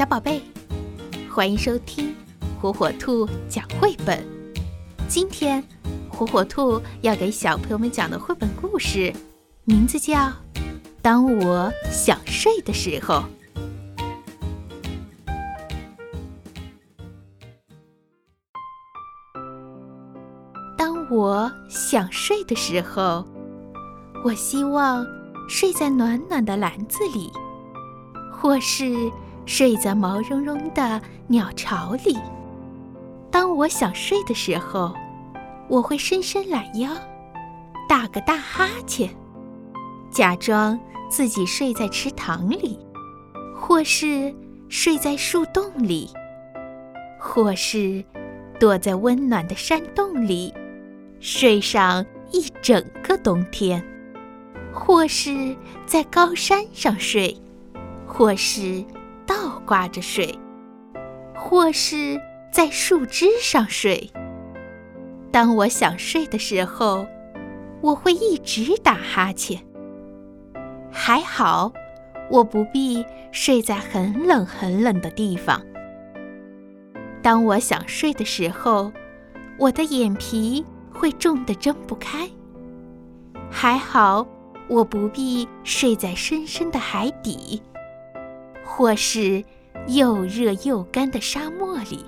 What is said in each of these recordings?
小宝贝，欢迎收听火火兔讲绘本。今天，火火兔要给小朋友们讲的绘本故事，名字叫《当我想睡的时候》。当我想睡的时候，我希望睡在暖暖的篮子里，或是睡在毛茸茸的鸟巢里。当我想睡的时候，我会伸伸懒腰，打个大哈欠，假装自己睡在池塘里，或是睡在树洞里，或是躲在温暖的山洞里，睡上一整个冬天；或是在高山上睡，或是倒挂着睡，或是在树枝上睡。当我想睡的时候，我会一直打哈欠。还好，我不必睡在很冷很冷的地方。当我想睡的时候，我的眼皮会重得睁不开。还好，我不必睡在深深的海底，或是又热又干的沙漠里。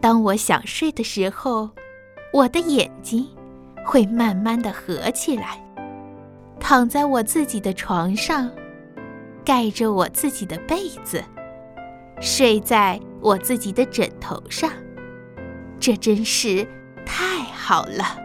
当我想睡的时候，我的眼睛会慢慢的合起来，躺在我自己的床上，盖着我自己的被子，睡在我自己的枕头上，这真是太好了。